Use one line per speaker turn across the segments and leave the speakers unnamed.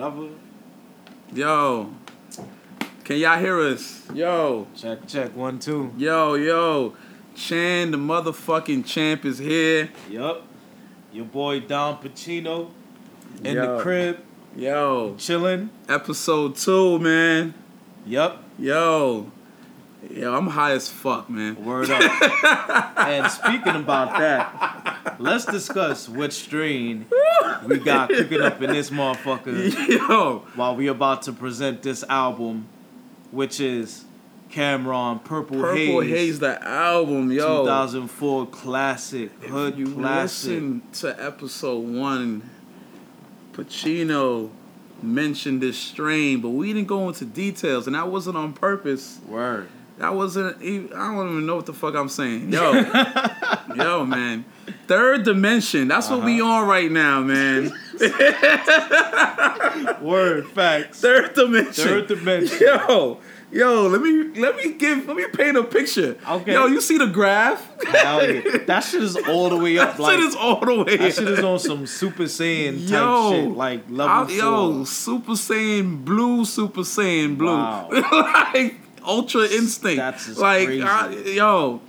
Cover.
Yo. Can y'all hear us? Yo.
Check, check. One, two.
Yo, yo. Chan, the motherfucking champ, is here.
Yup. Your boy Don Pacino in
Yo.
the crib,
Yo.
chilling.
Episode two, man.
Yup.
Yo. Yo, I'm high as fuck, man.
Word up. and speaking about that, let's discuss what strain we got cooking up in this motherfucker
Yo.
while we about to present this album, which is Cam'ron Purple,
Purple
Haze, Purple
Haze, the album, yo.
2004 classic, hood
you
classic.
listen to episode one, Pacino mentioned this strain, but we didn't go into details, and that wasn't on purpose.
Word.
That wasn't. Even, I don't even know what the fuck I'm saying. Yo, yo, man. Third dimension. That's what we
Uh-huh.
on right now, man.
Word. Facts.
Third dimension.
Third dimension.
Yo, yo. Let me let me give let me paint a picture.
Okay.
Yo, you see the graph?
Yeah. That shit is all the way up.
That
like,
shit is all the way.
that shit is on some Super Saiyan type
Yo,
shit. Like level
I- yo, Super Saiyan Blue, Super Saiyan Blue,
Wow.
like Ultra Instinct.
That's
like. I- yo,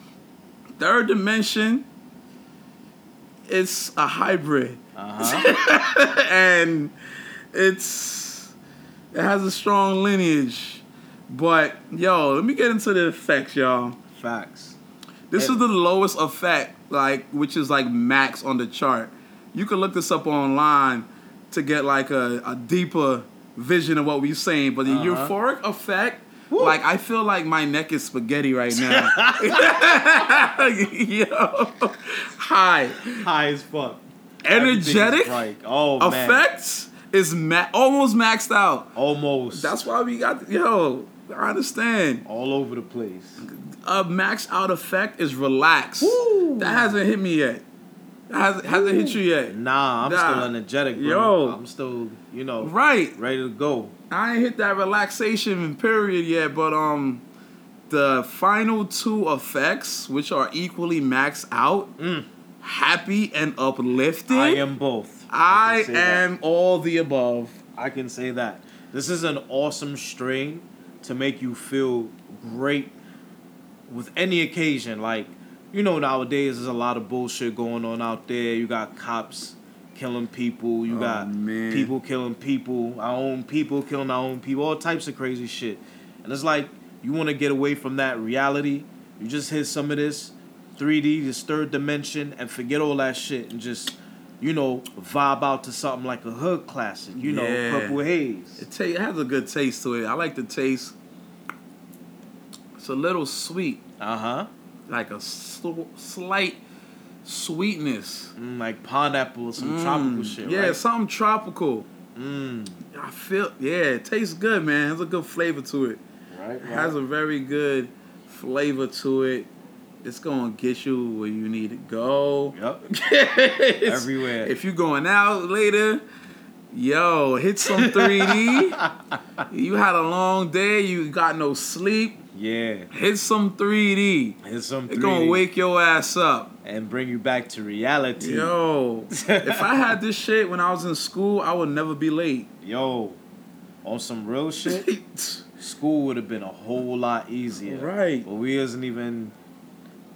Third Dimension. It's a hybrid,
Uh-huh.
and it's it has a strong lineage. But yo, let me get into the effects, y'all.
Facts.
This
Yeah.
is the lowest effect, like which is like max on the chart. You can look this up online to get like a, a deeper vision of what we're saying. But the
Uh-huh.
euphoric effect,
Woo.
like I feel like my neck is spaghetti right now. Yo, high,
High as fuck.
energetic
right. Oh man.
effects is ma- almost maxed out.
Almost.
That's why we got yo. I understand.
all over the place.
a max out effect is relax.
Woo.
That hasn't hit me yet. That hasn't, hasn't hit you yet.
Nah, I'm
Nah.
still energetic, bro.
Yo.
I'm still, you know,
Right.
ready to go.
I ain't hit that relaxation period yet, but um the final two effects, which are equally maxed out,
Mm.
happy and uplifting.
I am both.
I
can say that.
am all the above.
I can say that. This is an awesome strain to make you feel great with any occasion. Like, you know, nowadays there's a lot of bullshit going on out there. You got cops killing people. You
Oh,
got
man.
people killing people. Our own people killing our own people. All types of crazy shit. And it's like, you want to get away from that reality. You just hit some of this 3D, this third dimension, and forget all that shit and just, you know, vibe out to something like a hood classic. You know,
Yeah.
Purple Haze.
It, ta- it has a good taste to it. I like the taste. It's a little sweet,
Uh huh.
like a sl- slight sweetness.
Mm, like pineapple, some
Mm,
tropical shit.
Yeah,
right?
something tropical.
Mm,
I feel yeah, it tastes good, man. Has a good flavor to it.
right.
It has a very good flavor to it. It's gonna get you where you need to go.
Yep. Everywhere.
If you're going out later, yo, hit some 3D. you had a long day, you got no sleep.
Yeah.
Hit some 3D.
Here's some
It's gonna wake your ass up.
And bring you back to reality.
Yo, if I had this shit when I was in school, I would never be late.
Yo, on some real shit, school would have been a whole lot easier.
Right.
But we wasn't even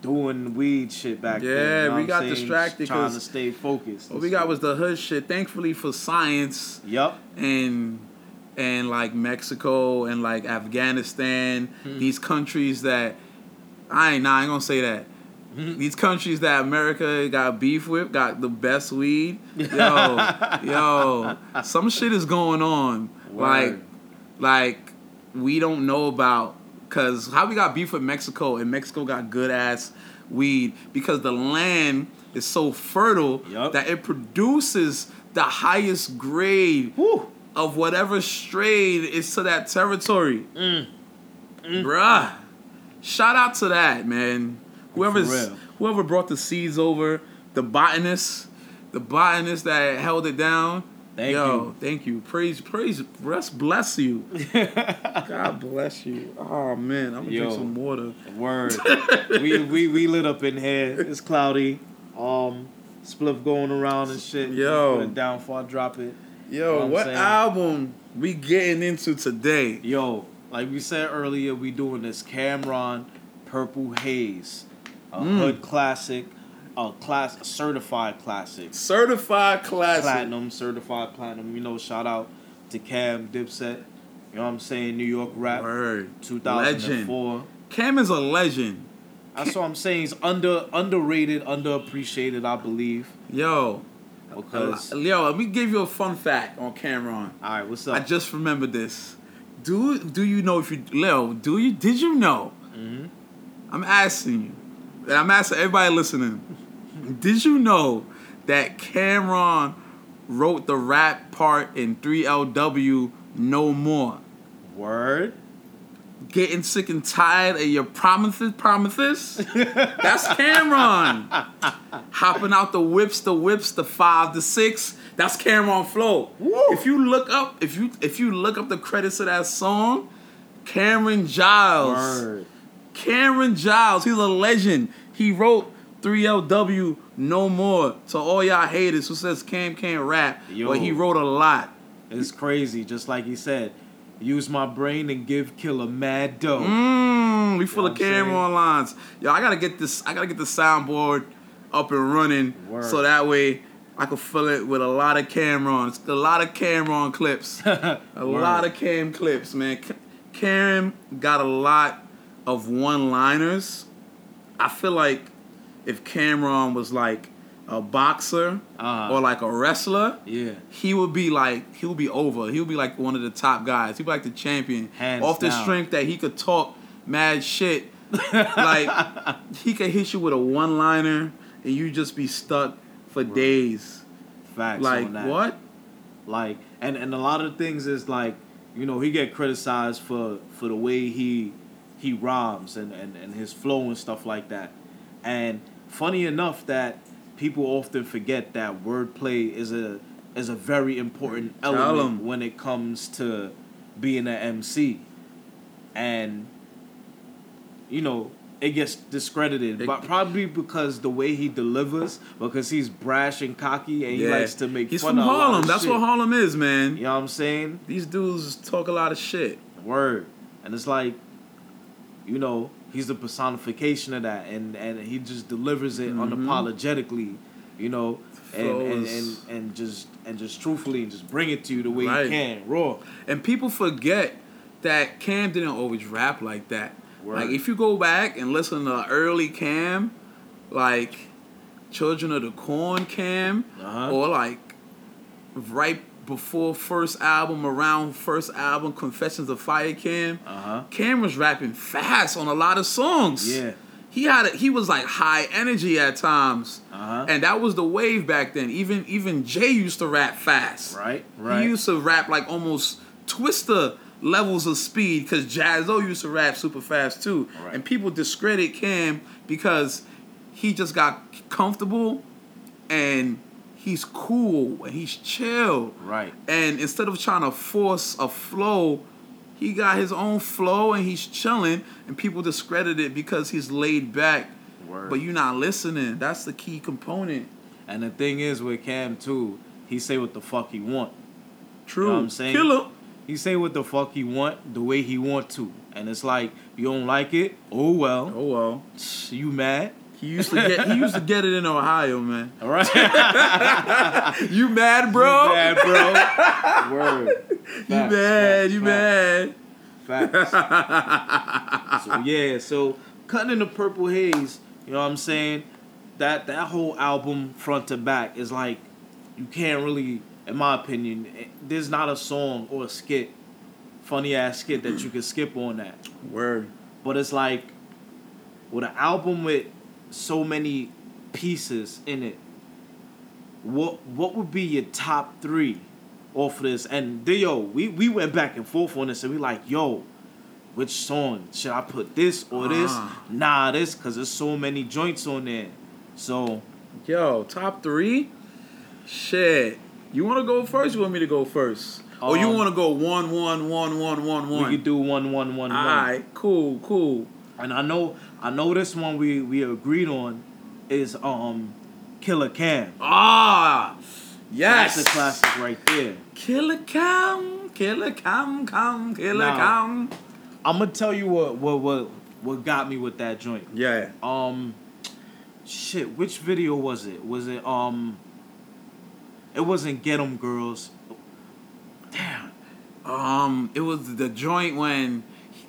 doing weed shit back then.
Yeah,
you know
we got
saying?
distracted
Trying to stay focused.
What we got was the hood shit. Thankfully for science
Yup.
and and like Mexico and like Afghanistan,
Hmm.
these countries that I ain't nah, I ain't gonna say that.
Hmm.
These countries that America got beef with got the best weed. Yo, yo, some shit is going on. Like,
Word.
like we don't know about because how we got beef with Mexico and Mexico got good ass weed because the land is so fertile
Yup.
that it produces the highest grade
Whew.
of whatever strain is to that territory.
Mm.
Bruh. Shout out to that, man. Whoever's whoever brought the seeds over, the botanists, the botanists that held it down.
Thank
Yo,
you.
thank you. Praise, praise, bless, bless you. God bless you. Oh man, I'm gonna
Yo.
drink some water.
Word. we, we we lit up in here. It's cloudy. Um, spliff going around and shit.
Yo.
Put it down before I drop it.
Yo,
what I'm
what album we getting into today?
Yo, like we said earlier, we doing this Cam'ron Purple Haze, a
Mm.
hood classic, a class, a certified classic,
Certified classic.
platinum, certified platinum. You know, shout out to Cam Dipset. You know what I'm saying? New York rap,
Word.
2004.
Cam is a legend.
That's what I'm saying. He's under underrated, underappreciated, I believe.
Yo.
Because
Yo, let me give you a fun fact on Cam'ron.
all right, what's up?
I just remembered this. Do do you know if you Leo, do you did you know?
Mhm.
I'm asking you. And I'm asking everybody listening. Did you know that Cam'ron wrote the rap part in 3LW No More?
Word.
Getting sick and tired of your promises, promises? That's Cam'ron. Hopping out the whips, the whips, the five, the six. That's Cam'ron flow.
Woo.
If you look up, if you if you look up the credits of that song, Cameron Giles.
Word.
Cameron Giles, he's a legend. He wrote 3LW No More. To all y'all haters who says Cam can't rap,
Yo.
but he wrote a lot.
It's crazy, just like he said. Use my brain and give Killer mad dough.
Mmm, we full of
what I'm saying?
Cam'ron lines. Yo, I gotta get this. I gotta get the soundboard up and running,
Word.
so that way I can fill it with a lot of Cam'rons, a lot of Cam'ron clips, a lot of Cam clips, man. Ca- Cam got a lot of one-liners. I feel like if Cam'ron was like a boxer
Uh-huh.
or like a wrestler,
Yeah.
he would be like he would be over. He would be like one of the top guys. He'd be like the champion.
Hands
Off the strength that he could talk mad shit. like he could hit you with a one liner and you just be stuck for days.
Facts
Like
on that.
what?
Like and and a lot of things is like, you know, he get criticized for for the way he he rhymes and and and his flow and stuff like that. And funny enough that people often forget that wordplay is a is a very important element when it comes to being an MC. And you know, it gets discredited,
It-
but probably because the way he delivers, because he's brash and cocky, and he likes to make
He's
fun
from
of
Harlem. That's
shit.
what Harlem is, man.
You know what I'm saying?
These dudes talk a lot of shit.
Word, and it's like, you know, he's the personification of that, and and he just delivers it
Mhm.
unapologetically, you know, and and, and and just and just truthfully, and just bring it to you the way
Right.
he can, raw.
And people forget that Cam didn't always rap like that.
Word.
Like if you go back and listen to early Cam, like Children of the Corn Cam,
Uh-huh.
or like right before first album, around first album, Confessions of Fire Cam,
Uh huh.
Cam was rapping fast on a lot of songs.
Yeah.
He had a, he was like high energy at times.
Uh-huh.
And that was the wave back then. Even even Jay used to rap fast.
Right. Right.
He used to rap like almost twister levels of speed because Jaz-O used to rap super fast too.
Right.
And people discredit Cam because he just got comfortable and he's cool and he's chill.
right.
And instead of trying to force a flow, he got his own flow and he's chilling and people discredit it because he's laid back.
Word.
But you're not listening. That's the key component.
And the thing is with Cam too, he say what the fuck he want.
True.
You know what I'm saying?
Killer.
He say what the fuck he want, the way he want to. And it's like, you don't like it? Oh well.
Oh well.
You mad?
He used to get he used to get it in Ohio, man.
All right.
You mad, bro?
You mad, bro. Word.
You mad,
facts,
you
facts.
mad.
Facts. so yeah, so cutting in the purple haze, you know what I'm saying? That that whole album front to back is like you can't really, in my opinion, eh, there's not a song or a skit, funny ass skit that you can skip on that.
Word.
But it's like with an album with so many pieces in it, what what would be your top three off of this? And yo, we, we went back and forth on this and we like, yo, which song? Should I put this or this?
Ah.
Nah, this, cause there's so many joints on there. So
Yo, top three? Shit. You wanna go first? You want me to go first? or you
Um,
wanna go one, one, one, one, one, one?
we could do one, one, one, one.
Alright, cool, cool.
And I know I know this one we, we agreed on is um Killer Cam.
Ah, yes.
That's a classic right there.
Killer Cam, Killer Cam, Cam, Killer
Nah.
Cam.
I'm gonna tell you what what what what got me with that joint.
Yeah.
Um, shit. Which video was it? Was it um? It wasn't Get 'Em Girls. Damn.
Um, it was the joint when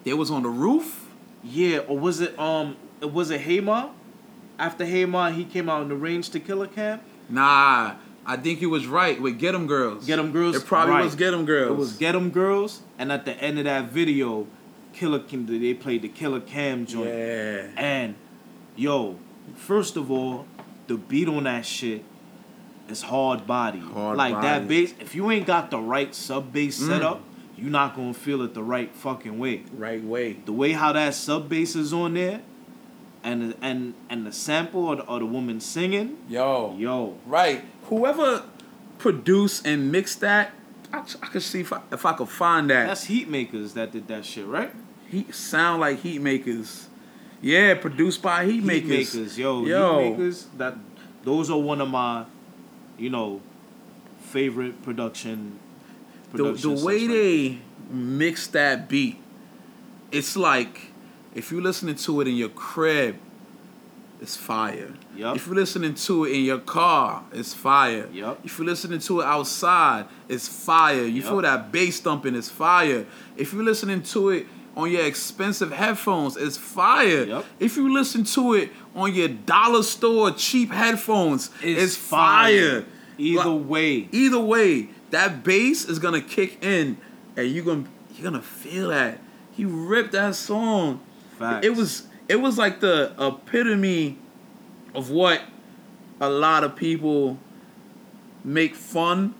they was on the roof.
Yeah, or was it um? Was it Hey Ma? After Hey Ma, he came out in the range to Killer Cam.
Nah, I think he was right with Get 'em Girls.
Get 'em girls.
It probably
right.
was Get 'em Girls.
It was Get 'Em Girls, and at the end of that video, Killer Cam. They played the Killer Cam joint.
Yeah.
And yo, first of all, the beat on that shit is hard body.
Hard
like that bass, if you ain't got the right sub bass
Mm.
set up, you're not gonna feel it the right fucking way.
Right way.
The way how that sub bass is on there, and and and the sample or the, or the woman singing,
Yo.
yo,
Right. Whoever produced and mixed that, I, I could see if I, if I could find that.
that's Heatmakerz that did that shit, right?
He sound like Heatmakerz. Yeah, produced by Heat,
Heatmakerz.
makers,
yo,
Yo.
Heatmakerz. That those are one of my, you know, favorite production.
The, the way they mix that beat, it's like if you're listening to it in your crib, it's fire.
Yup.
If you're listening to it in your car, it's fire.
Yup.
If you're listening to it outside, it's fire. You
Yup.
feel that bass thumping, it's fire. If you're listening to it on your expensive headphones, it's fire.
Yup.
If you listen to it on your dollar store cheap headphones, it's,
It's
fire.
fire. Either
Like-
way,
Either way, that bass is gonna kick in, and you're gonna you're gonna feel that. He ripped that song.
Facts.
It was it was like the epitome of what a lot of people make fun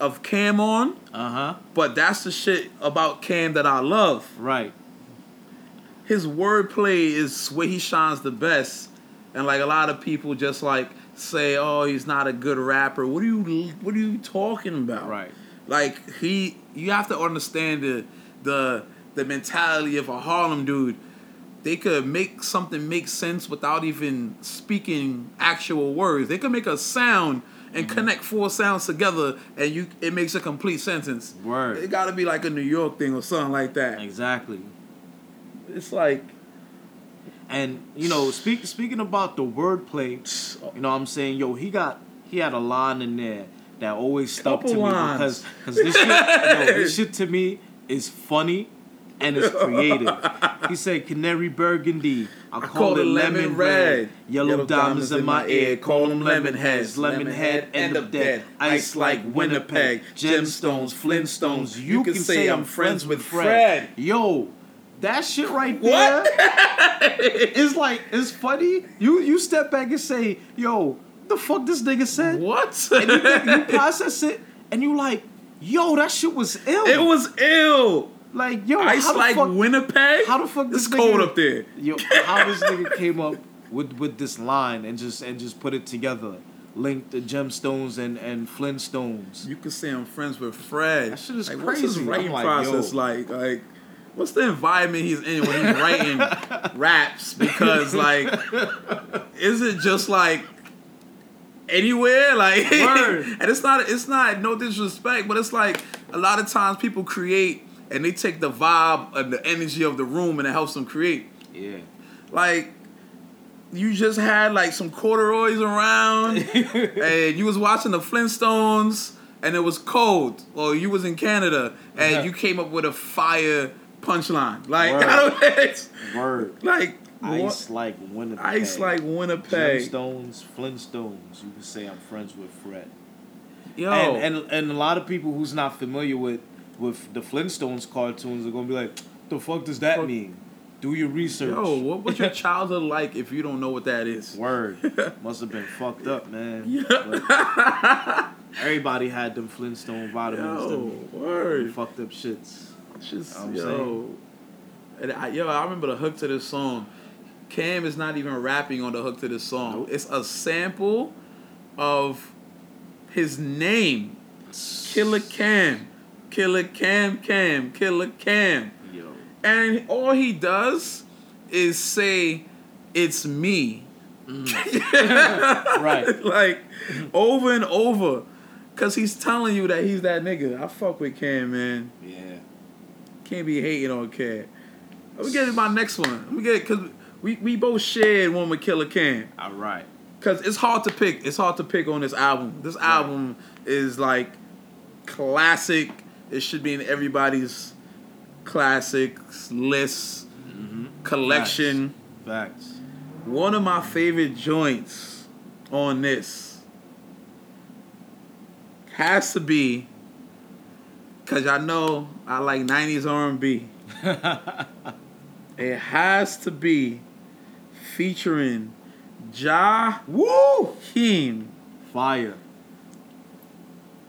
of Cam on,
uh huh,
but that's the shit about Cam that I love.
right.
His wordplay is where he shines the best, and like a lot of people just like say, "Oh, he's not a good rapper." What are you What are you talking about?
Right.
Like he, you have to understand the the the mentality of a Harlem dude. They could make something make sense without even speaking actual words. They could make a sound and
Mm-hmm.
connect four sounds together, and you it makes a complete sentence.
Word.
It got to be like a New York thing or something like that.
Exactly.
It's like
And you know, speak, speaking about the wordplay, oh. you know, what I'm saying, yo, he got he had a line in there that always stuck
Couple
to me
lines.
because because this shit, yo, this shit to me is funny and it's creative. he said, "Canary burgundy, I, call, it lemon red. Yellow, diamonds in my ear, call them lemon heads. Lemon head, end up dead. Ice like Winnipeg, gemstones, Flintstones. You, can, say I'm friends with Fred. Yo." That shit right there is like it's funny. You you step back and say, "Yo, the fuck this nigga said,"
what?
and you, think- you process it, and you like, "Yo, that shit was ill."
it was ill.
like, yo,
Ice
how the
like
fuck,
Winnipeg.
how the fuck
It's
this
cold up there.
Yo, how this nigga came up with with this line and just and just put it together, linked the gemstones and and Flintstones.
You could say I'm friends with Fred.
That shit is
like, What's his writing
like,
process
yo.
like? Like, what's the environment he's in when he's writing raps? Because like, is it just like anywhere? Like, and it's not. It's not no disrespect, but it's like a lot of times people create and they take the vibe and the energy of the room and it helps them create.
Yeah,
Like. You just had like some corduroys around, and you was watching the Flintstones, and it was cold, or you was in Canada, and
Yeah.
you came up with a fire punchline. Like
Word.
I don't, it's,
word.
like
Ice
what?
like Winnipeg.
ice like Winnipeg.
Stones, Flintstones. You can say I'm friends with Fred.
Yo,
And, and and a lot of people who's not familiar with with the Flintstones cartoons are gonna be like, the fuck does that
Fuck.
mean? Do your research.
yo, what was your childhood like if you don't know what that is?
Word. Must have been fucked up, man.
Yeah.
Everybody had them Flintstone vitamins,
Yo,
them, them
word.
fucked up shits.
Just
I'm
yo, and I, yo, I remember the hook to this song. Cam is not even rapping on the hook to this song.
Nope.
It's a sample of his name, Killer Cam, Killer Cam, Cam, Killer Cam,
Yo.
and all he does is say, "It's me." Mm.
Right.
like over and over. Cause he's telling you that he's that nigga. I fuck with Cam, man.
Yeah.
Can't be hating on Cam. Let me get to my next one. Let me get it cause we, we both shared one with Killer Cam.
All right.
Cause it's hard to pick. It's hard to pick on this album. This album is like classic. It should be in everybody's classics list mm-hmm. collection.
Facts.
One of my favorite joints on this has to be because I know I like '90s R&B. It has to be featuring Ja
Woo!
Heem.
Fire.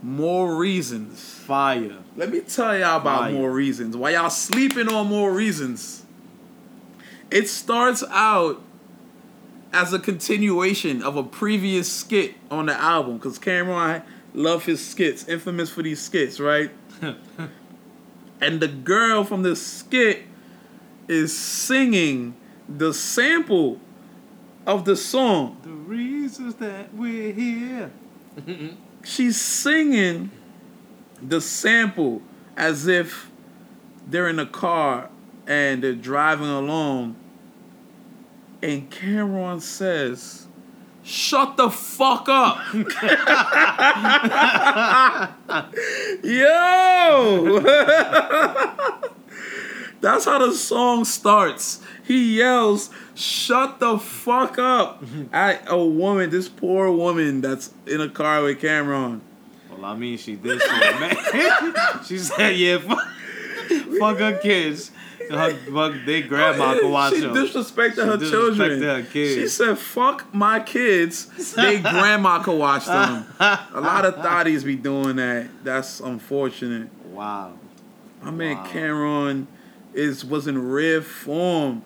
More reasons.
Fire.
Let me tell y'all about
Fire.
more reasons. Why y'all sleeping on more reasons? It starts out as a continuation of a previous skit on the album because Cam'ron loved his skits, infamous for these skits, right? and the girl from the skit is singing the sample of the song.
The reasons that we're here.
she's singing the sample as if they're in a car and they're driving along. And Cam'ron says, Shut the fuck up. Yo! That's how the song starts. He yells, Shut the fuck up at a woman, this poor woman that's in a car with Cam'ron.
Well, I mean, she did man. she said, yeah, fuck, fuck her kids. Her, fuck, they grandma oh, can watch
she
them.
disrespected
She
her
disrespected
children.
her kids.
She said, "Fuck my kids." They grandma can watch them. A lot of thotties be doing that. That's unfortunate.
Wow.
My man
Wow.
Cam'ron is was in rare form,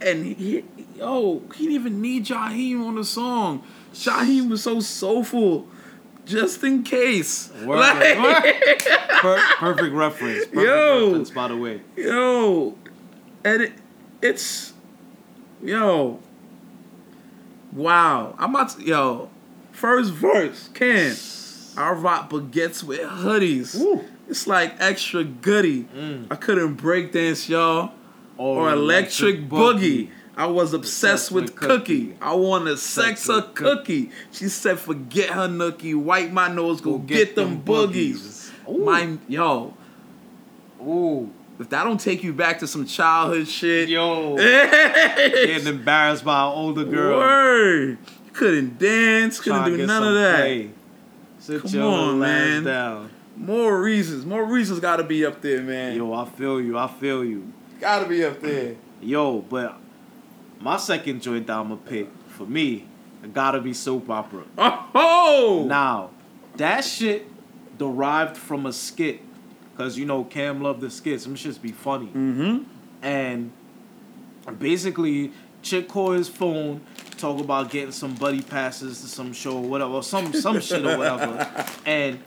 and he, yo, he didn't even need Jaheim on the song. Jaheim was so soulful, just in case.
Word.
Like-
Per- perfect reference. Perfect
Yo.
reference, by the way.
Yo, and it, it's, yo, wow. I'm about to, yo, first verse, Ken. I rock baguettes with hoodies.
Woo.
It's like extra goody.
Mm.
I couldn't break dance, y'all. Or, electric, boogie. I was obsessed with, cookie. I want to sex a cookie. She said, forget her nookie. Wipe my nose, go, get, them boogies.
Ooh.
My, yo,
Ooh.
if that don't take you back to some childhood shit,
Yo. Getting embarrassed by an older girl.
word, you couldn't dance, couldn't
Trying
do none of that.
play. Sit
Come
your
on, man.
down.
More reasons, more reasons got to be up there, man.
Yo, I feel you. I feel you.
Got to be up there.
Yo, but my second joint that I'ma pick for me, it gotta be soap opera.
Oh,
Now, that shit derived from a skit. Cause you know Cam loved the skits. Them shits be funny.
Mm-hmm.
And basically, chick call his phone, talk about getting some buddy passes to some show or whatever, or some some shit or whatever. And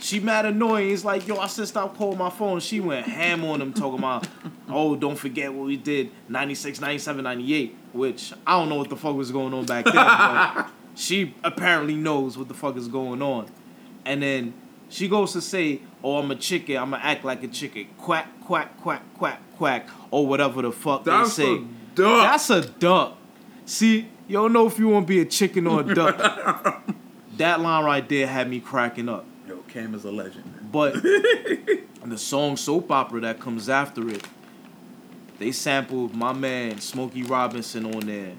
she mad annoying. He's like, yo, I said stop calling my phone. She went ham on him talking about, oh, don't forget what we did 96, 97, 98. Which I don't know what the fuck was going on back then. but she apparently knows what the fuck is going on. And then she goes to say, oh, I'm a chicken. I'm going to act like a chicken. Quack, quack, quack, quack, quack. Or whatever the fuck
That's
they say.
a duck.
That's a duck. See, you don't know if you want to be a chicken or a duck. that line right there had me cracking up.
Cam is a legend.
But the song Soap Opera that comes after it, they sampled my man Smokey Robinson on there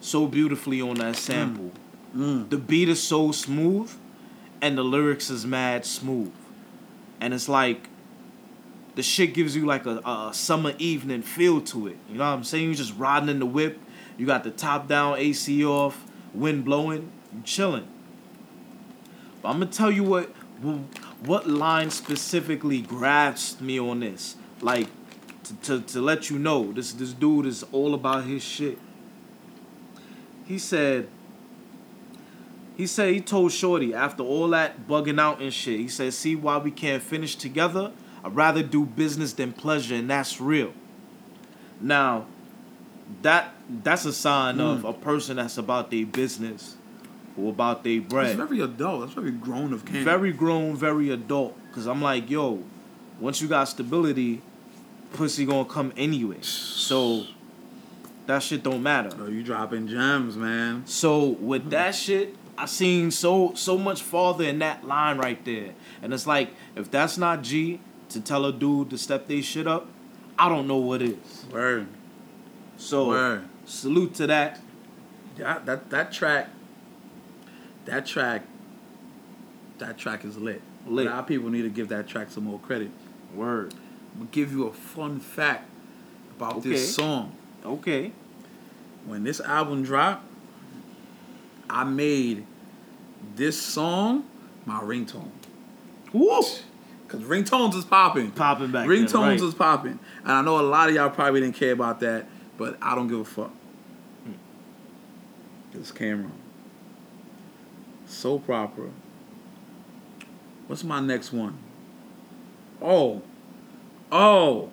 so beautifully on that sample.
Mm.
The beat is so smooth and the lyrics is mad smooth. And it's like the shit gives you like a, a summer evening feel to it. You know what I'm saying? You just riding in the whip, you got the top down AC off, wind blowing, you chilling. But I'm gonna tell you what what line specifically grabs me on this. Like to, to, to let you know, this this dude is all about his shit. He said he said he told Shorty after all that bugging out and shit, he said, see why we can't finish together? I'd rather do business than pleasure, and that's real. Now, that that's a sign of mm. a person that's about their business who about their bread.
That's very adult. That's very grown of Cam.
Very grown, very adult. Cause I'm like, yo, once you got stability, pussy gonna come anyway. So that shit don't matter.
Bro, you dropping gems, man.
So with that shit, I seen so so much farther in that line right there. And it's like, if that's not G to tell a dude to step they shit up, I don't know what is.
Word.
So
Word.
salute to that.
That that that track. That track. That track is lit.
Lit.
A lot of people need to give that track some more credit.
Word.
I'm gonna give you a fun fact about
Okay.
this song.
Okay.
When this album dropped, I made this song my ringtone.
Woo!
Cause ringtones is popping.
Popping back.
Ringtones
then, right.
is popping. And I know a lot of y'all probably didn't care about that, but I don't give a fuck. Hmm. This Cam'ron. So proper. What's my next one? Oh. Oh.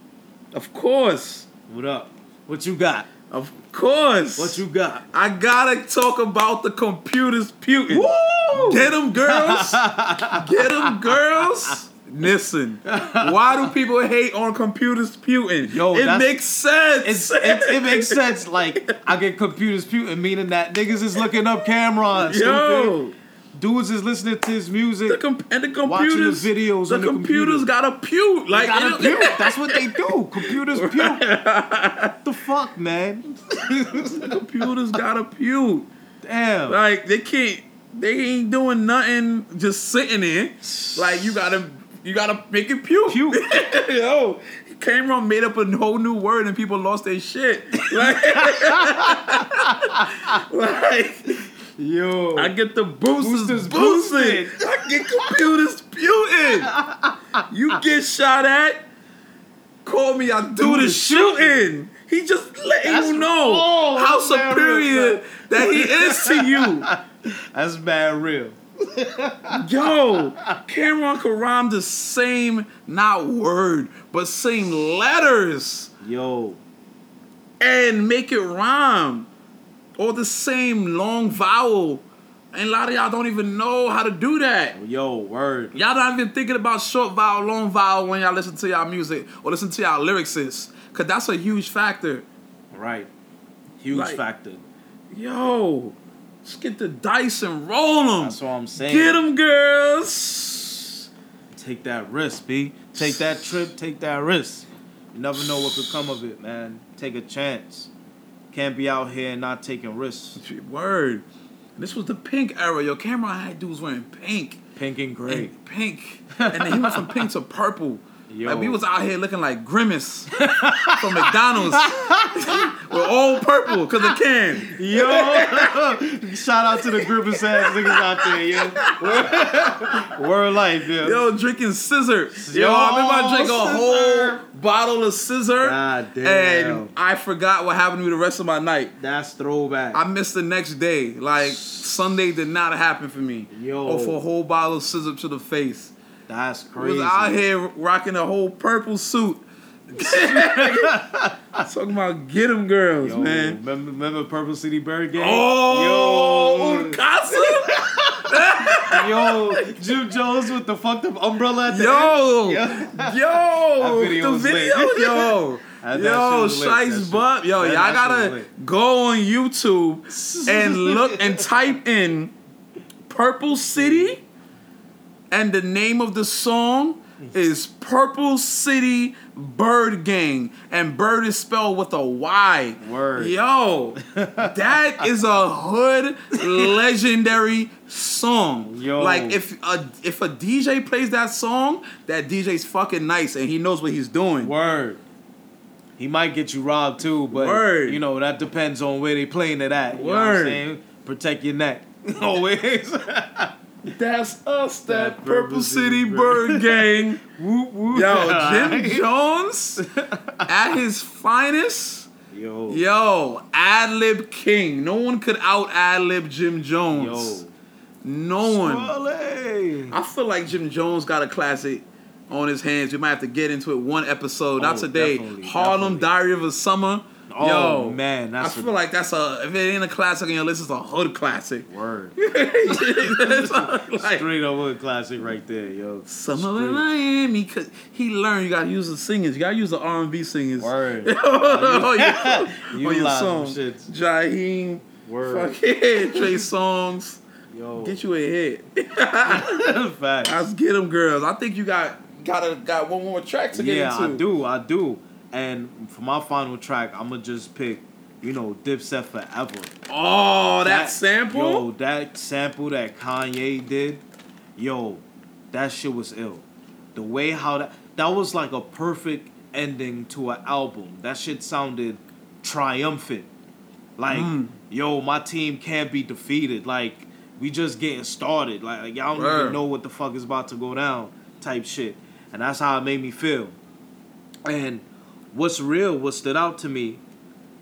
Of course.
What up? What you got?
Of course.
What you got?
I gotta talk about the computers putin'.
Woo!
Get them girls. Get them girls. Listen, why do people hate on computers putin'?
Yo,
it makes sense.
It's, it, it makes sense. Like I get computers putin', meaning that niggas is looking up Cam'ron.
Yo,
Stupid. Dudes is listening to his music.
the com- and the
Watching the
computers,
videos
the
on the
computers
computer.
got a pute. Like
Gotta
it-
puke. That's what they do. Computers puke. What the fuck, man?
the computers got a pute.
Damn.
Like they can't. They ain't doing nothing. Just sitting there. Like you gotta. You gotta make it puke.
Puke.
Yo, Cam'ron made up a whole new word and people lost their shit. Like, like
Yo.
I get the boosters,
Boosters
boosted.
boosted.
I get computers putin'. You get shot at. Call me. I do,
Do
the shooting. He just letting
That's-
you know how superior that he is to you.
That's bad real.
Yo, Cam'ron could rhyme the same, not word, but same letters
Yo.
and make it rhyme. Or the same long vowel. And a lot of y'all don't even know how to do that.
Yo, word.
Y'all not even thinking about short vowel, long vowel when y'all listen to y'all music or listen to y'all lyrics. Cause that's a huge factor.
Right. Huge
Like-
factor.
Yo, let's get the dice and roll them.
That's what I'm saying.
Get them, girls.
Take that risk, B. Take that trip, take that risk. You never know what could come of it, man. Take a chance. Can't be out here and not taking risks.
Word. This was the pink era. Yo, Cam'ron had dudes wearing pink.
Pink and gray.
And pink. And then he went from pink to purple.
Yo.
Like we was out here looking like Grimace from McDonald's. We're all purple because of can.
Yo, shout out to the group of ass niggas out there, yo. Word life, yo.
Yo, drinking scissor. Yo,
Yo,
I remember I drank a
scissor.
whole bottle of scissor.
God damn.
And I forgot what happened to me the rest of my night.
That's throwback.
I missed the next day. Like Sunday did not happen for me.
Yo.
Or for a whole bottle of scissor to the face.
That's crazy.
was out here rocking a whole purple suit. Talking about get them girls,
Yo,
man.
Remember, remember Purple City Byrd Gang?
Oh,
yo, yo, Jim Jones with the fucked up umbrella at the
Yo,
end.
yo,
That video
the
lit.
video, yo. Yo, Shice
shit-
Yo,
that-
y'all gotta go on YouTube and look and type in Purple City, and the name of the song is Purple City Byrd Gang, and bird is spelled with a Y.
Word.
Yo, that is a hood legendary song.
Yo.
Like if a if a DJ plays that song, that DJ's fucking nice and he knows what he's doing.
Word. He might get you robbed too, but
Word.
you know that depends on where they playing it at. You know what I'm
Word.
saying? Protect your neck. Always.
That's us, that,
That
Purple
Purple
City
City
Byrd Gang.
whoop, whoop.
Yo, Jim Jones at his finest.
Yo.
Yo, ad lib king. No one could out ad lib Jim Jones.
Yo.
No one.
Swale.
I feel like Jim Jones got a classic on his hands. We might have to get into it one episode, not
Oh,
today.
definitely,
Harlem
definitely.
Diary of a Summer.
Oh,
Yo,
man, that's
I
a-
feel like that's a if it ain't a classic on your list, it's a hood classic.
Word.
Like,
Straight up hood classic right there, yo.
Summer in
Straight.
Miami, cause he learned you gotta use the singers. You gotta use the R and B singers.
Word.
on your, oh,
You
on your song.
some.
Jaheim,
Word.
fucking Trey Songz.
Yo.
Get you a hit.
Facts.
Let's get them girls. I think you got got a, got one more track to get
yeah,
into.
I do, I do. And for my final track, I'm gonna just pick, you know, Dipset Forever.
Oh, that, sample.
Yo, that sample that Kanye did, yo, that shit was ill. The way how that that was like a perfect ending to an album. That shit sounded triumphant. Like,
Mm.
yo, my team can't be defeated. Like, we just getting started. Like, like y'all don't
Word.
even know what the fuck is about to go down, type shit. And that's how it made me feel. And what's real, what stood out to me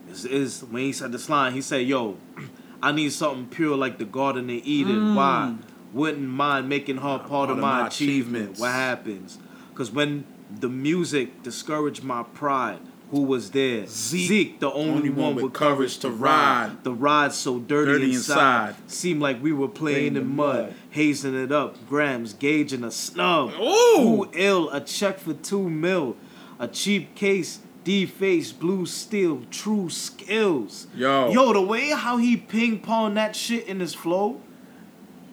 is, is when he said this line, he said, Yo, I need something pure like the Garden of Eden.
Mm.
Why? Wouldn't mind making her part, of my, achievement. What happens? Because when the music discouraged my pride, who was there?
Zeke,
the only, one, with courage to ride. The ride so dirty,
Dirty
inside.
inside.
Seemed like we were playing
Playing
in
in
mud,
mud.
hazing it up. Grams gauging a snub.
Ooh.
Who ill? A check for two mil. A cheap case. D-face, blue steel, true skills.
Yo.
Yo, the way how he ping pong that shit in his flow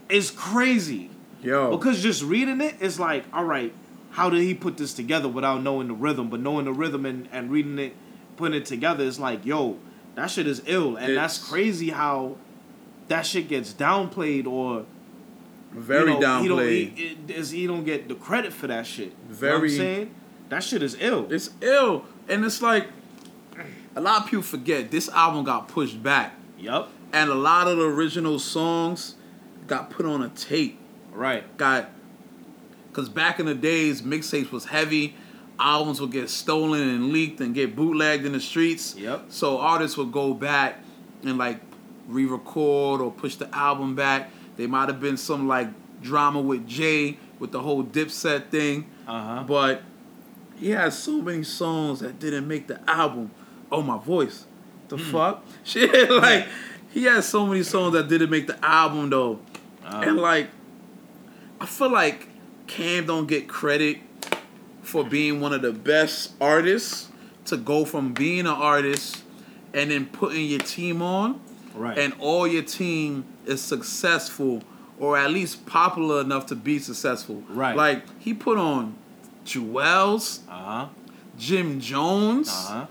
is crazy.
Yo.
Because just reading it, it's like, all right, how did he put this together without knowing the rhythm? But knowing the rhythm and, and reading it, putting it together, it's like, yo, that shit is ill. And that's crazy how that shit gets downplayed or
Very
you know, He don't,
downplayed.
he, it- is- he don't get the credit for that shit. You know what I'm
Very-
saying? That shit is ill.
It's ill, and it's like a lot of people forget this album got pushed back,
Yup.
and a lot of the original songs got put on a tape.
Right.
Got because back in the days, mixtapes was heavy. Albums would get stolen and leaked and get bootlegged in the streets.
Yep.
So artists would go back and like re-record or push the album back. They might have been some like drama with Jay with the whole Dipset thing.
Uh-huh.
But he has so many songs that didn't make the album. Oh my voice. The
Hmm.
fuck? Shit, like he has so many songs that didn't make the album though.
Uh,
And like I feel like Cam don't get credit for being one of the best artists to go from being an artist and then putting your team on
right.
and all your team is successful or at least popular enough to be successful.
Right.
Like he put on Juelz,
uh-huh.
Jim Jones.
Uh-huh.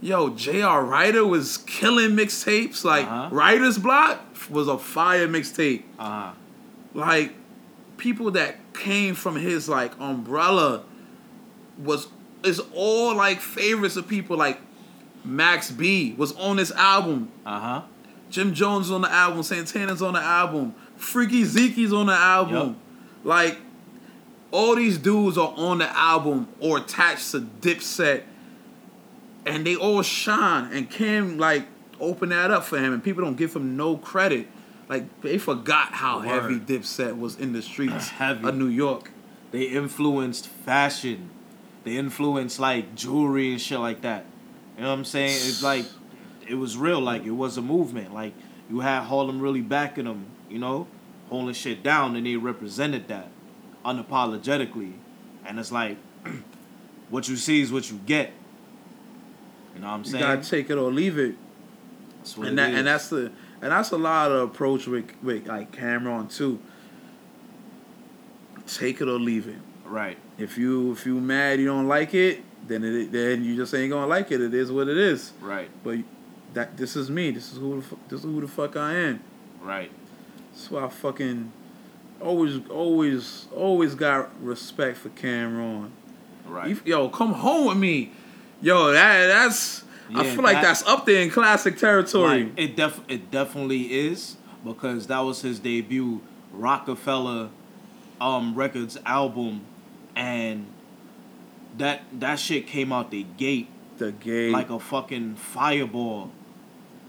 Yo, J.R. Writer was killing mixtapes. Like
Uh-huh.
Writer's Block was a fire mixtape.
Uh-huh.
Like people that came from his like umbrella was is all like favorites of people like Max B was on this album.
Uh-huh.
Jim Jones on the album, Santana's on the album, Freaky Zeke's on the album.
Yup.
Like, all these dudes are on the album or attached to Dipset, and they all shine. And Cam like opened that up for him, and people don't give him no credit. Like they forgot how
Word.
heavy Dipset was in the streets
Heavy.
of New York.
They influenced fashion. They influenced like jewelry and shit like that. You know what I'm saying? It's like it was real. Like it was a movement. Like you had Harlem really backing them. You know, holding shit down, and they represented that unapologetically. And it's like what you see is what you get. You know what I'm
You
saying?
gotta take it or leave it. And that
is.
and that's the and that's a lot of approach with with like Cam'ron too. Take it or leave it.
right.
If you if you mad you don't like it, then it then you just ain't gonna like it. It is what it is.
Right.
But that this is me. This is who the this is who the fuck I am.
Right.
That's why I fucking always always always got respect for Cam'ron.
Right.
You- yo, come home with me. Yo, that that's I feel like
that-
that's up there in classic territory.
Like, it def it definitely is because that was his debut Roc-A-Fella um records album and that that shit came out the gate
the gay
like a fucking fireball.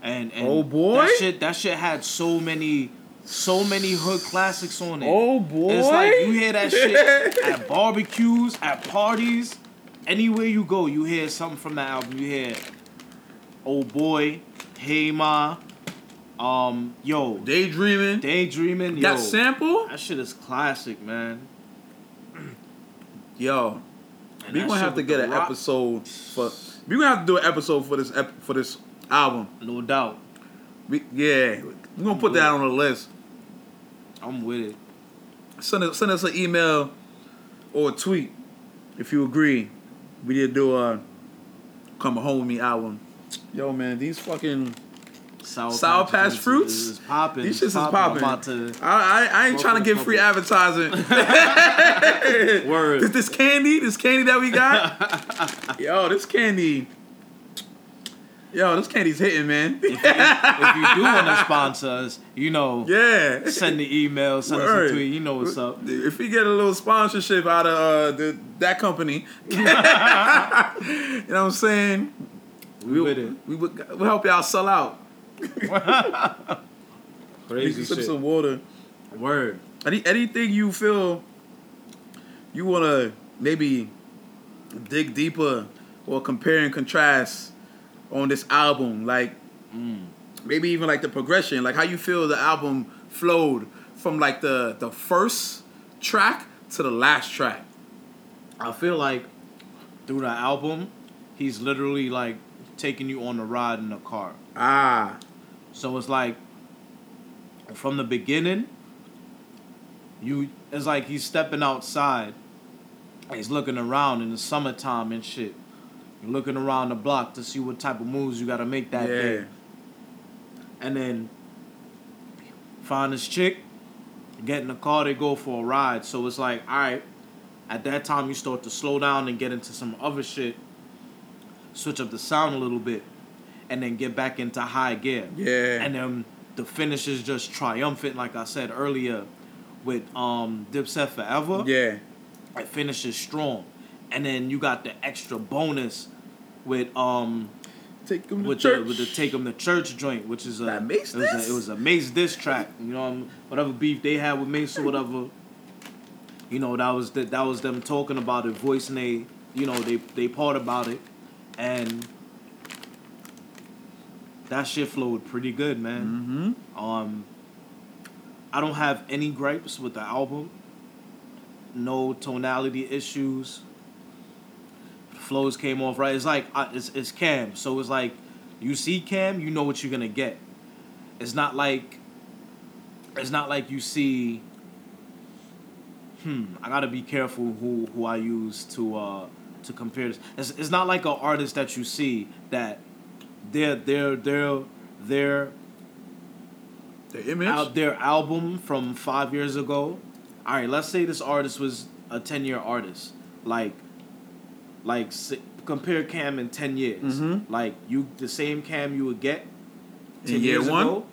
And, and
Oh, boy?
that shit that shit had so many So many hood classics on it.
Oh boy.
It's like you hear that shit at barbecues, at parties, anywhere you go, you hear something from that album. You hear Oh Boy, Hey Ma, um, yo,
Daydreaming.
Daydreaming, yo.
That sample?
That shit is classic, man.
Yo.
And
We gonna have to get an
rock-
episode for. We gonna have to do an episode for this ep- for this album.
No doubt.
We, yeah, we gonna put that on the list.
I'm with it.
Send us, send us an email or a tweet if you agree. We need to do a "Come Home with Me" album. Yo, man, these fucking
Sour,
Sour Patch Fruits?
is, popping.
these shits is popping. I, I, I ain't trying to get free advertising.
word.
This, this candy, this candy that we got. Yo, this candy. Yo, this candy's hitting, man.
if, you, if you do want to sponsor us, you know,
yeah.
send the email, send us a tweet. You know what's up.
If we get a little sponsorship out of uh, the, that company, you know what I'm saying?
We with it.
We would we'll help y'all sell out.
Crazy
Sip
shit.
some water.
Word.
Any anything you feel you wanna maybe dig deeper or compare and contrast on this album, like
Mm.
maybe even like the progression, like how you feel the album flowed from like the the first track to the last track.
I feel like through the album, he's literally like taking you on a ride in a car.
Ah,
So it's like from the beginning, you it's like he's stepping outside. He's looking around in the summertime and shit. Looking around the block to see what type of moves you gotta make that
yeah,
day. And then find this chick, get in the car, they go for a ride. So it's like, alright, at that time you start to slow down and get into some other shit. Switch up the sound a little bit. And then get back into high gear.
yeah,
And then the finish is just triumphant, like I said earlier, with um Dipset Forever.
yeah,
It finishes strong. And then you got the extra bonus with um
take them to
with
church.
the with the take 'em to church joint, which is a
That Mase
it was
diss?
a, it was a Mase diss track. You know, um, whatever beef they had with Mase or whatever. You know, that was the, that was them talking about it, voicing they, you know, they they part about it, and that shit flowed pretty good, man.
mm-hmm.
Um, I don't have any gripes with the album. No tonality issues. Flows came off right. It's like uh, it's it's Cam, so it's like you see Cam, you know what you're gonna get. It's not like it's not like you see. Hmm, I gotta be careful who who I use to uh to compare this. It's it's not like an artist that you see that their their their their
The image.
out their album from five years ago. All right, let's say this artist was a ten year artist, like, like s- compare Cam in ten years.
Mhm.
Like you, the same Cam you would get ten
In year
years
one?
ago,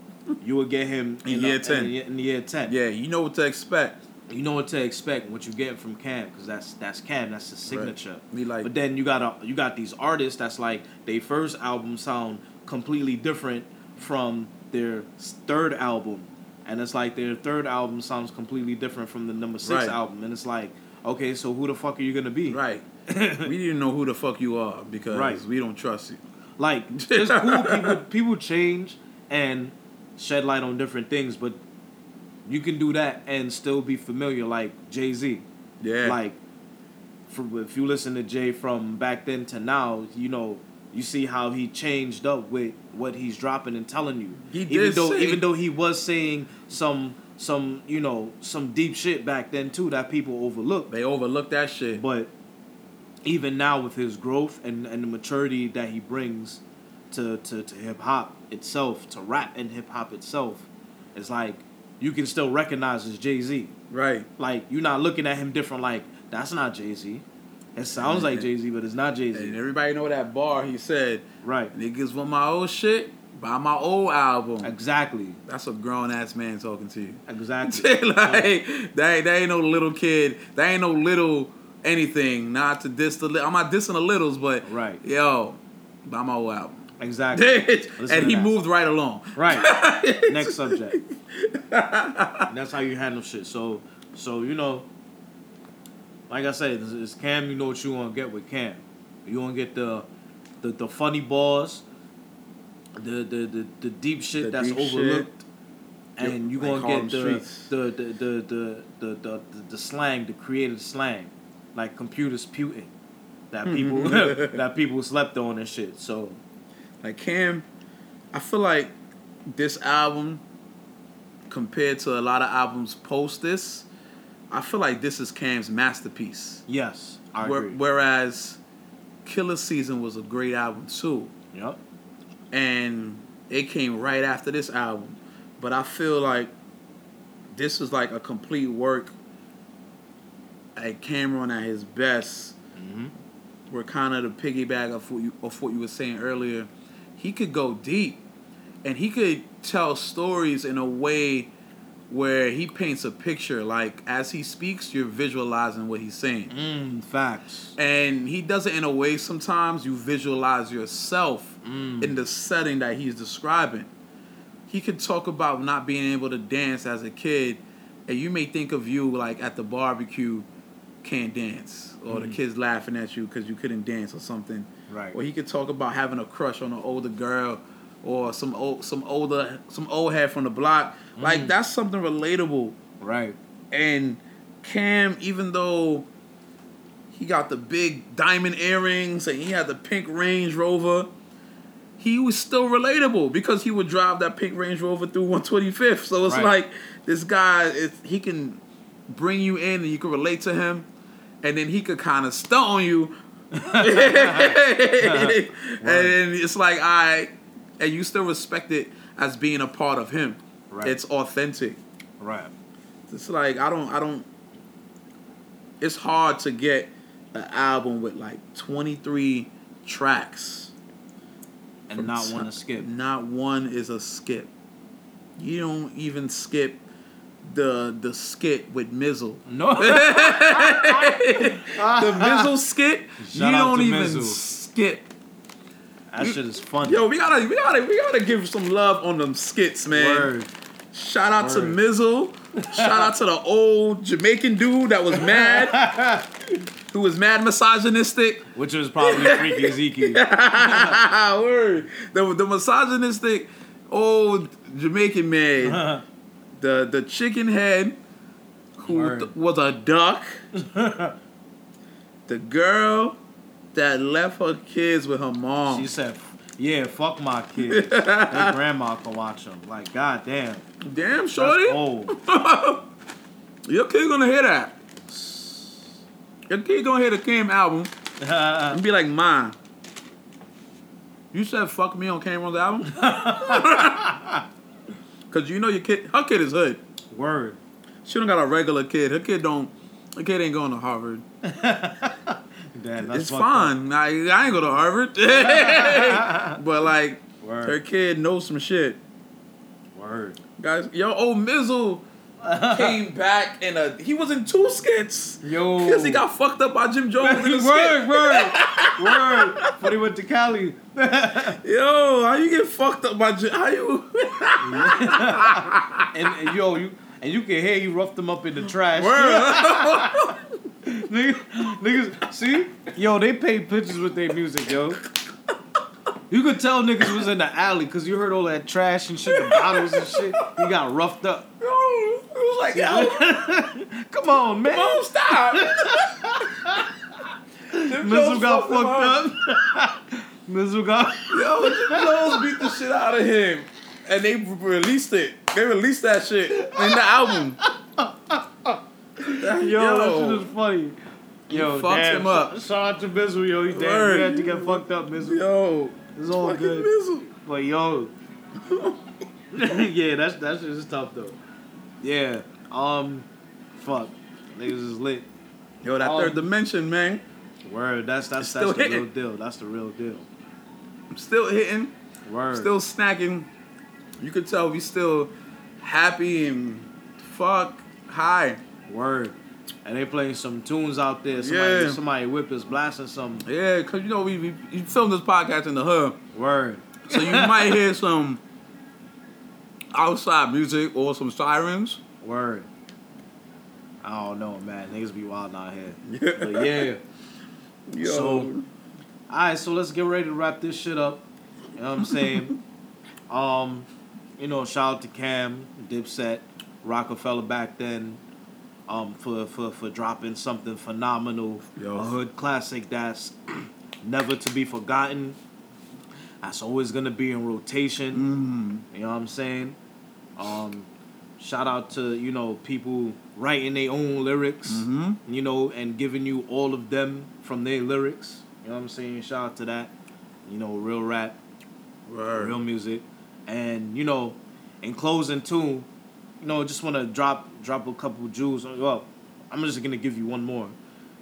you would get him
In
a-
year 10.
In, in year ten,
yeah, you know what to expect.
you know what to expect, what you get from Cam, because that's that's Cam, that's his signature.
We like
But then you got a, you got these artists that's like their first album sound completely different from their third album, and it's like their third album sounds completely different from the number six
Right.
album, and it's like, okay, so who the fuck are you gonna be?
right. we didn't know who the fuck you are because
Right.
we don't trust you.
Like it's cool. People people change and shed light on different things, but you can do that and still be familiar, like Jay Z.
Yeah.
Like, for, if you listen to Jay from back then to now, you know, you see how he changed up with what he's dropping and telling you.
He
even
did
though
say-
even though he was saying some some you know some deep shit back then too that people overlooked.
they overlooked that shit.
But even now with his growth and, and the maturity that he brings to, to, to hip hop itself, to rap and hip hop itself, it's like you can still recognize as Jay Z.
right.
Like you're not looking at him different. Like that's not Jay Z. It sounds like Jay Z, but it's not Jay Z.
And everybody know that bar he said,
Right.
niggas want my old shit, buy my old album.
Exactly.
That's a grown ass man talking to you.
Exactly.
like that ain't, that ain't no little kid. That ain't no little anything. Not to diss the. Li- I'm not dissing the littles, but
Right.
Yo, buy my old album.
Exactly.
And he
that.
moved right along.
Right. Next subject. That's how you handle shit. So, so you know, like I said, it's, it's Cam. You know what you want to get with Cam. You want to get the, the the funny balls, the the the, the deep shit
The
that's
deep shit.
overlooked, and you
Like
gonna get the the the, the, the, the, the the the slang, the creative slang, like computers puting, that hmm. people that people slept on and shit. So
Like Cam, I feel like this album, compared to a lot of albums post this, I feel like this is Cam's masterpiece.
yes, I
Where-
agree.
whereas Killa Season was a great album too,
Yep.
and it came right after this album. But I feel like this is like a complete work. At Cam'ron at his best,
hmm
were kind of the piggyback of what you of what you were saying earlier. He could go deep, and he could tell stories in a way where he paints a picture. Like as he speaks, you're visualizing what he's saying,
Mm, facts.
and he does it in a way. Sometimes you visualize yourself
Mm.
in the setting that he's describing. He could talk about not being able to dance as a kid, and you may think of you like at the barbecue, can't dance, or the
Mm.
kids laughing at you because you couldn't dance or something.
Right.
Or he could talk about having a crush on an older girl, or some old, some older, some old head from the block. Like
Mm.
that's something relatable.
Right.
And Cam, even though he got the big diamond earrings and he had the pink Range Rover, he was still relatable because he would drive that pink Range Rover through 125th. So it's
Right.
like this guy, is he can bring you in and you can relate to him, and then he could kind of on you. and then it's like I, and you still respect it as being a part of him.
Right.
It's authentic.
Right.
It's like I don't I don't it's hard to get an album with like 23 tracks.
And not
ti-
want to skip.
Not one is a skip. You don't even skip the the skit with Mizzle.
No.
The Mizzle skit,
Shout
you don't even
Mizzle.
skip.
that shit is funny.
Yo, we gotta we gotta we gotta give some love on them skits, man.
Word.
Shout out to
Word.
Mizzle. Shout out to the old Jamaican dude that was mad, who was mad misogynistic.
Which was probably Freaky Zeke.
Word. The, the misogynistic old Jamaican man, the the chicken head, who th- was a duck. the girl that left her kids with her mom.
She said, "Yeah, fuck my kids. Their grandma can watch them." Like, goddamn,
Damn,
that's
shorty.
old.
Your kid gonna hear that. Your kid gonna hear the Cam album and be like, "Ma, you said fuck me on Cam'ron's album." Cause you know your kid, her kid is hood.
Word.
She don't got a regular kid. Her kid don't. Her kid ain't going to Harvard.
Damn, that's
it's fine. I, I ain't go to Harvard. but like.
Word.
her kid knows some shit.
Word.
Guys, yo, old Mizzle came back in a. He was in two skits.
Yo.
Because he got fucked up by Jim Jones in the
word,
skit.
word, word. But he went to Cali.
Yo, how you get fucked up by? How you?
and, and yo, you and you can hear you roughed them up in the trash. Niggas, niggas, see, yo, they paid pictures with their music, yo. You could tell niggas was in the alley because you heard all that trash and shit, the bottles and shit. You got roughed up.
Yo, it was like, yo,
Come on, man.
don't stop.
Mizzle got fucked up. Mizzle got.
Yo, Jones beat the shit out of him, and they released it. They released that shit in the album. That-
Yo, that shit is funny. Yo,
fucked
damn,
him up.
Shout out to Mizzle, yo. He damn had to get fucked up, Mizzle.
Yo,
It's all good.
Mizzle.
But yo, yeah, that's that shit is tough though. Yeah, um, fuck, niggas is lit.
Yo, that
Um,
third dimension, man.
Word, that's that's that's the real deal. That's the real deal.
I'm still hitting,
Word,
still snacking. You could tell we still happy and fuck high.
word. And they playing some tunes out there. Somebody,
Yeah.
somebody whip is blasting some
Yeah, cause you know we, we, we filmed this podcast in the hood,
word.
So you might hear some outside music or some sirens.
Word. I don't know, man. Niggas be wild out here. But yeah.
Yo.
So- Alright, so let's get ready to wrap this shit up. You know what I'm saying? um, you know, shout out to Cam, Dipset, Roc-A-Fella back then, um, for for for dropping something phenomenal.
Yo.
A hood classic that's never to be forgotten. That's always gonna be in rotation.
Mm.
You know what I'm saying? Um, shout out to you know people writing their own lyrics,
Mhm.
you know, and giving you all of them from their lyrics. You know what I'm saying? Shout out to that. You know, real rap,
Word.
real music, and you know, in closing too, you know, just want to drop drop a couple jewels. Well, I'm just gonna give you one more.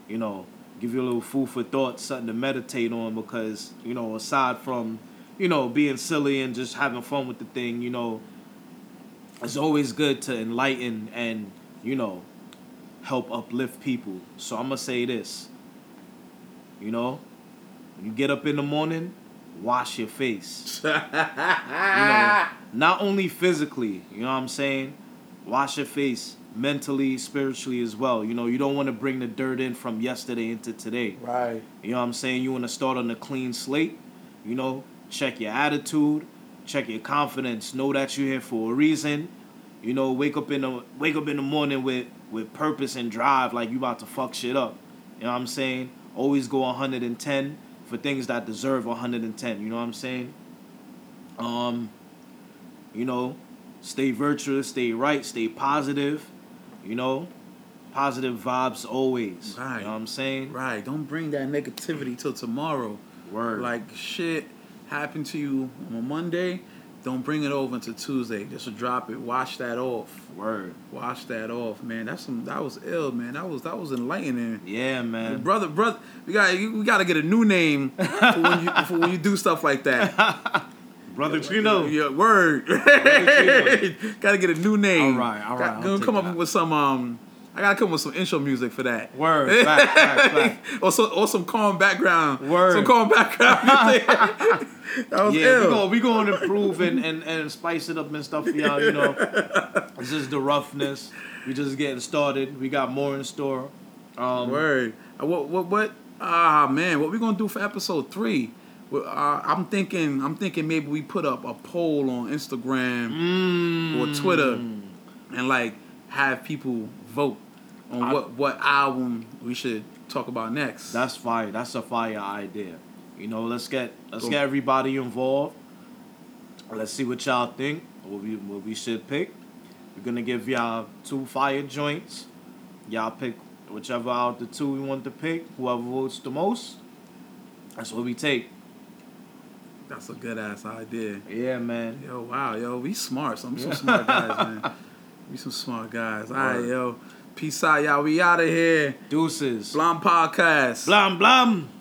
You know, give you a little food for thought, something to meditate on because you know, aside from you know being silly and just having fun with the thing, you know, it's always good to enlighten and you know help uplift people. So I'm gonna say this. You know, you get up in the morning, wash your face. You know, not only physically, you know what I'm saying? Wash your face mentally, spiritually as well. You know, you don't want to bring the dirt in from yesterday into today.
Right.
You know what I'm saying? You want to start on a clean slate. You know, check your attitude, check your confidence. Know that you're here for a reason. You know, wake up in the wake up in the morning with with purpose and drive, like you about to fuck shit up. You know what I'm saying? Always go 110 for things that deserve 110. You know what I'm saying? Um, you know, stay virtuous, stay right, stay positive. You know, positive vibes always.
Right.
You know what I'm saying?
Right. Don't bring that negativity till tomorrow.
Word.
Like shit happened to you on a Monday. Don't bring it over until Tuesday. Just drop it. Wash that off.
Word.
Wash that off, man. That's some. That was ill, man. That was that was enlightening.
Yeah, man.
brother, brother, we got we got to get a new name for when you for when you do stuff like that.
Brother Chino.
Yeah, word. got to get a new name.
All right, all right,
Got, gonna come up
that.
with some um. I gotta come with some intro music for that.
Word. Fact, fact, fact.
or, so, or some calm background.
Word.
Some calm background music. that was
Yeah,
ill.
we go we going to improve and, and, and spice it up and stuff for y'all, you know. This is the roughness. We just getting started. We got more in store. Um
Word. Uh, What what what? Ah man, what we gonna do for episode three? Well, uh, I'm thinking. I'm thinking maybe we put up a poll on Instagram
mm,
or Twitter and like have people vote on
I-
what what album we should talk about next.
That's fire. That's a fire idea. You know, let's get let's
Cool.
get everybody involved. Let's see what y'all think. What we what we should pick. We're gonna give y'all two fire joints. Y'all pick whichever out the two we want to pick. Whoever votes the most, that's what we take.
That's a good ass idea.
Yeah, man.
Yo, wow, yo, we smart. so i'm some smart guys, man. We some smart guys. All right, yo. Peace out, y'all. We out of here.
Deuces.
Blonde Podcast.
Blam blam.